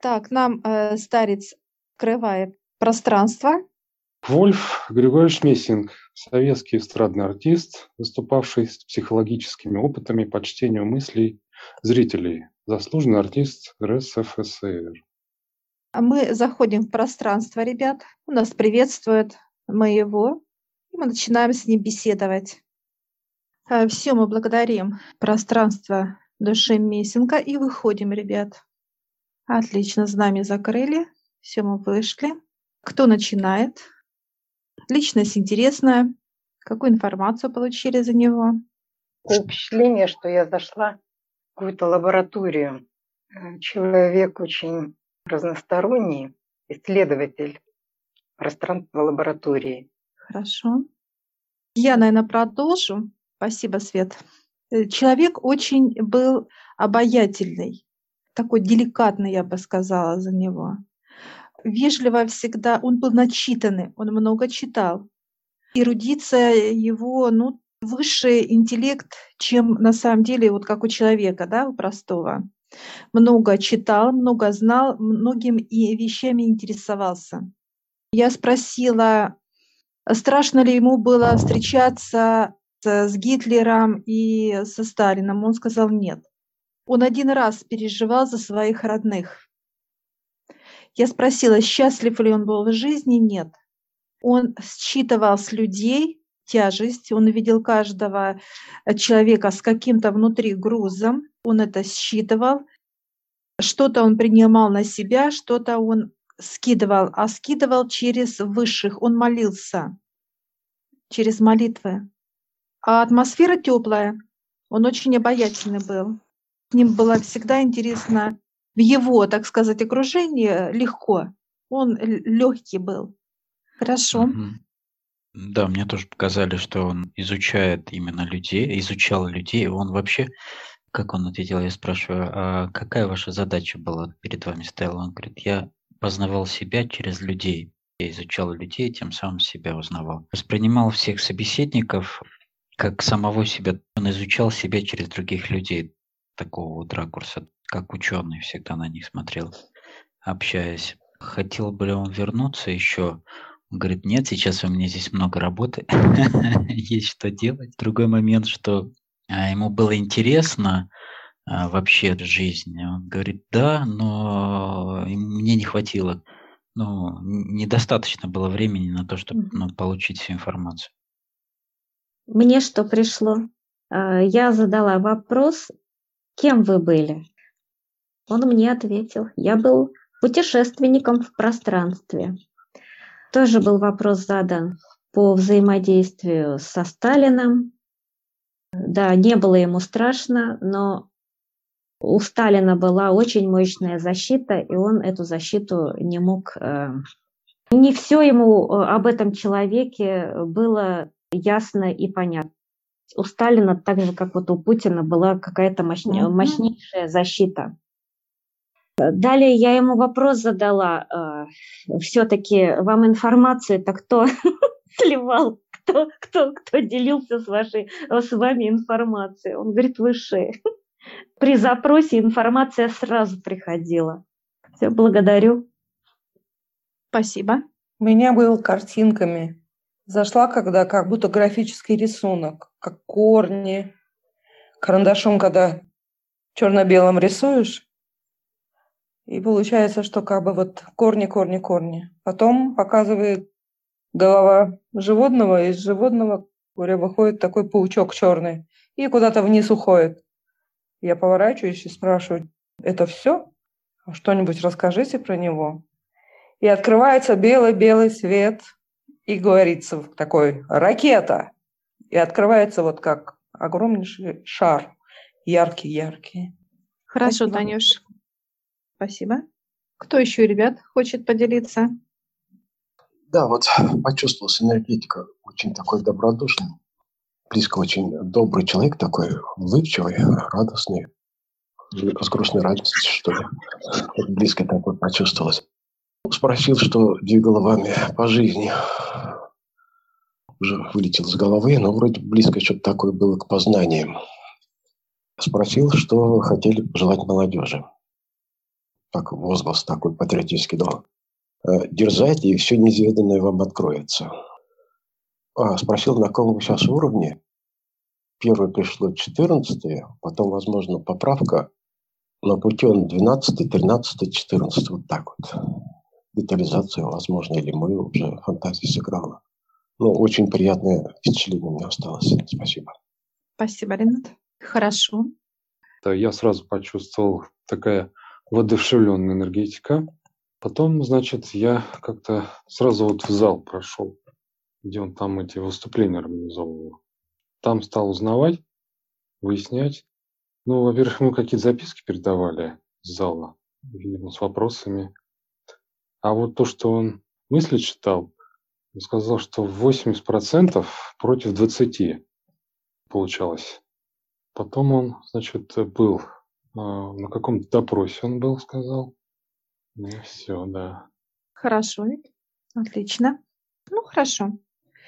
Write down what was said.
Так, нам э, старец открывает пространство. Вольф Григорьевич Мессинг, советский эстрадный артист, выступавший с психологическими опытами по чтению мыслей зрителей, заслуженный артист РСФСР. Мы заходим в пространство, ребят. Он нас приветствует, мы его, и мы начинаем с ним беседовать. Э, Все, мы благодарим пространство души Мессинга и выходим, ребят. Отлично, знамя закрыли. Все, мы вышли. Кто начинает? Личность интересная. Какую информацию получили за него? Такое впечатление, что я зашла в какую-то лабораторию. Человек очень разносторонний, исследователь пространства лаборатории. Хорошо. Я, наверное, продолжу. Спасибо, Свет. Э, Человек очень был обаятельный, такой деликатный, я бы сказала, за него. Вежливо всегда, он был начитанный, он много читал. Эрудиция его, ну, высший интеллект, чем на самом деле, вот как у человека, да, у простого. Много читал, много знал, многим и вещами интересовался. Я спросила, страшно ли ему было встречаться с Гитлером и со Сталином. Он сказал нет. Он один раз переживал за своих родных. Я спросила, счастлив ли он был в жизни? Нет. Он считывал с людей тяжесть, он видел каждого э, человека с каким-то внутри грузом, он это считывал, что-то он принимал на себя, что-то он скидывал, а скидывал через высших, он молился через молитвы. А атмосфера теплая, он очень обаятельный был. С ним было всегда интересно в его, так сказать, окружении легко. Он легкий был. Хорошо. Да, мне тоже показали, что он изучает именно людей, изучал людей. Он вообще, как он ответил, я спрашиваю, а какая ваша задача была перед вами стояла? Он говорит, я познавал себя через людей. Я изучал людей, тем самым себя узнавал. Воспринимал всех собеседников как самого себя. Он изучал себя через других людей. Такого вот ракурса, как ученый всегда на них смотрел, общаясь. Хотел бы ли он вернуться еще? Он говорит, нет, сейчас у меня здесь много работы, есть что делать. Другой момент, что а, ему было интересно а, вообще жизнь. Он говорит, да, но мне не хватило, ну, недостаточно было времени на то, чтобы ну, получить всю информацию. Мне что пришло? А, Я задала вопрос, кем вы были? Он мне ответил, я был путешественником в пространстве. Тоже был вопрос задан по взаимодействию со Сталином. Да, не было ему страшно, но у Сталина была очень мощная защита, и он эту защиту не мог... э, Не все ему э, об этом человеке было ясно и понятно. У Сталина, так же как вот у Путина, была какая-то мощне- Мгм. мощнейшая защита. Далее я ему вопрос задала. Все-таки вам информацию-то кто сливал? Кто, кто, кто делился с, вашей, с вами информацией? Он говорит, высшие. При запросе информация сразу приходила. Все, благодарю. Спасибо. У меня был картинками. Зашла, когда как будто графический рисунок, как корни. Карандашом, когда черно-белым рисуешь, и получается, что как бы вот корни, корни, корни. Потом показывает голова животного, из животного говоря, выходит такой паучок черный и куда-то вниз уходит. Я поворачиваюсь и спрашиваю, это все? Что-нибудь расскажите про него. И открывается белый-белый свет, и говорится такой «ракета!» И открывается вот как огромнейший шар, яркий-яркий. Хорошо, Спасибо. Танюш. Спасибо. Кто еще, ребят, хочет поделиться? Да, вот почувствовалась энергетика очень такой добродушный, близко очень добрый человек такой, улыбчивый, радостный, с грустной радостью, что ли. Близко такой почувствовалось. Спросил, что двигало вами по жизни. Уже вылетел из головы, но вроде близко что-то такое было к познаниям. Спросил, что хотели пожелать молодежи. так возглас такой патриотический дал. Э, Дерзайте, и все неизведанное вам откроется. А, спросил, на каком вы сейчас уровне? Первое пришло 14 потом, возможно, поправка. На пути он 12 13 14 вот так вот. Детализация, возможно, или мы уже фантазия сыграла. Ну, очень приятное впечатление у меня осталось. Спасибо. Спасибо, Ренат. Хорошо. Да, я сразу почувствовал такая воодушевленная энергетика. Потом, значит, я как-то сразу вот в зал прошел, где он там эти выступления организовывал. Там стал узнавать, выяснять. Ну, во-первых, ему какие-то записки передавали из зала, видимо, с вопросами. А вот то, что он мысли читал, он сказал, что 80% против 20 получалось. Потом он, значит, был а, на каком-то допросе он был, сказал. Ну, все, да. Хорошо. Отлично. Ну, хорошо.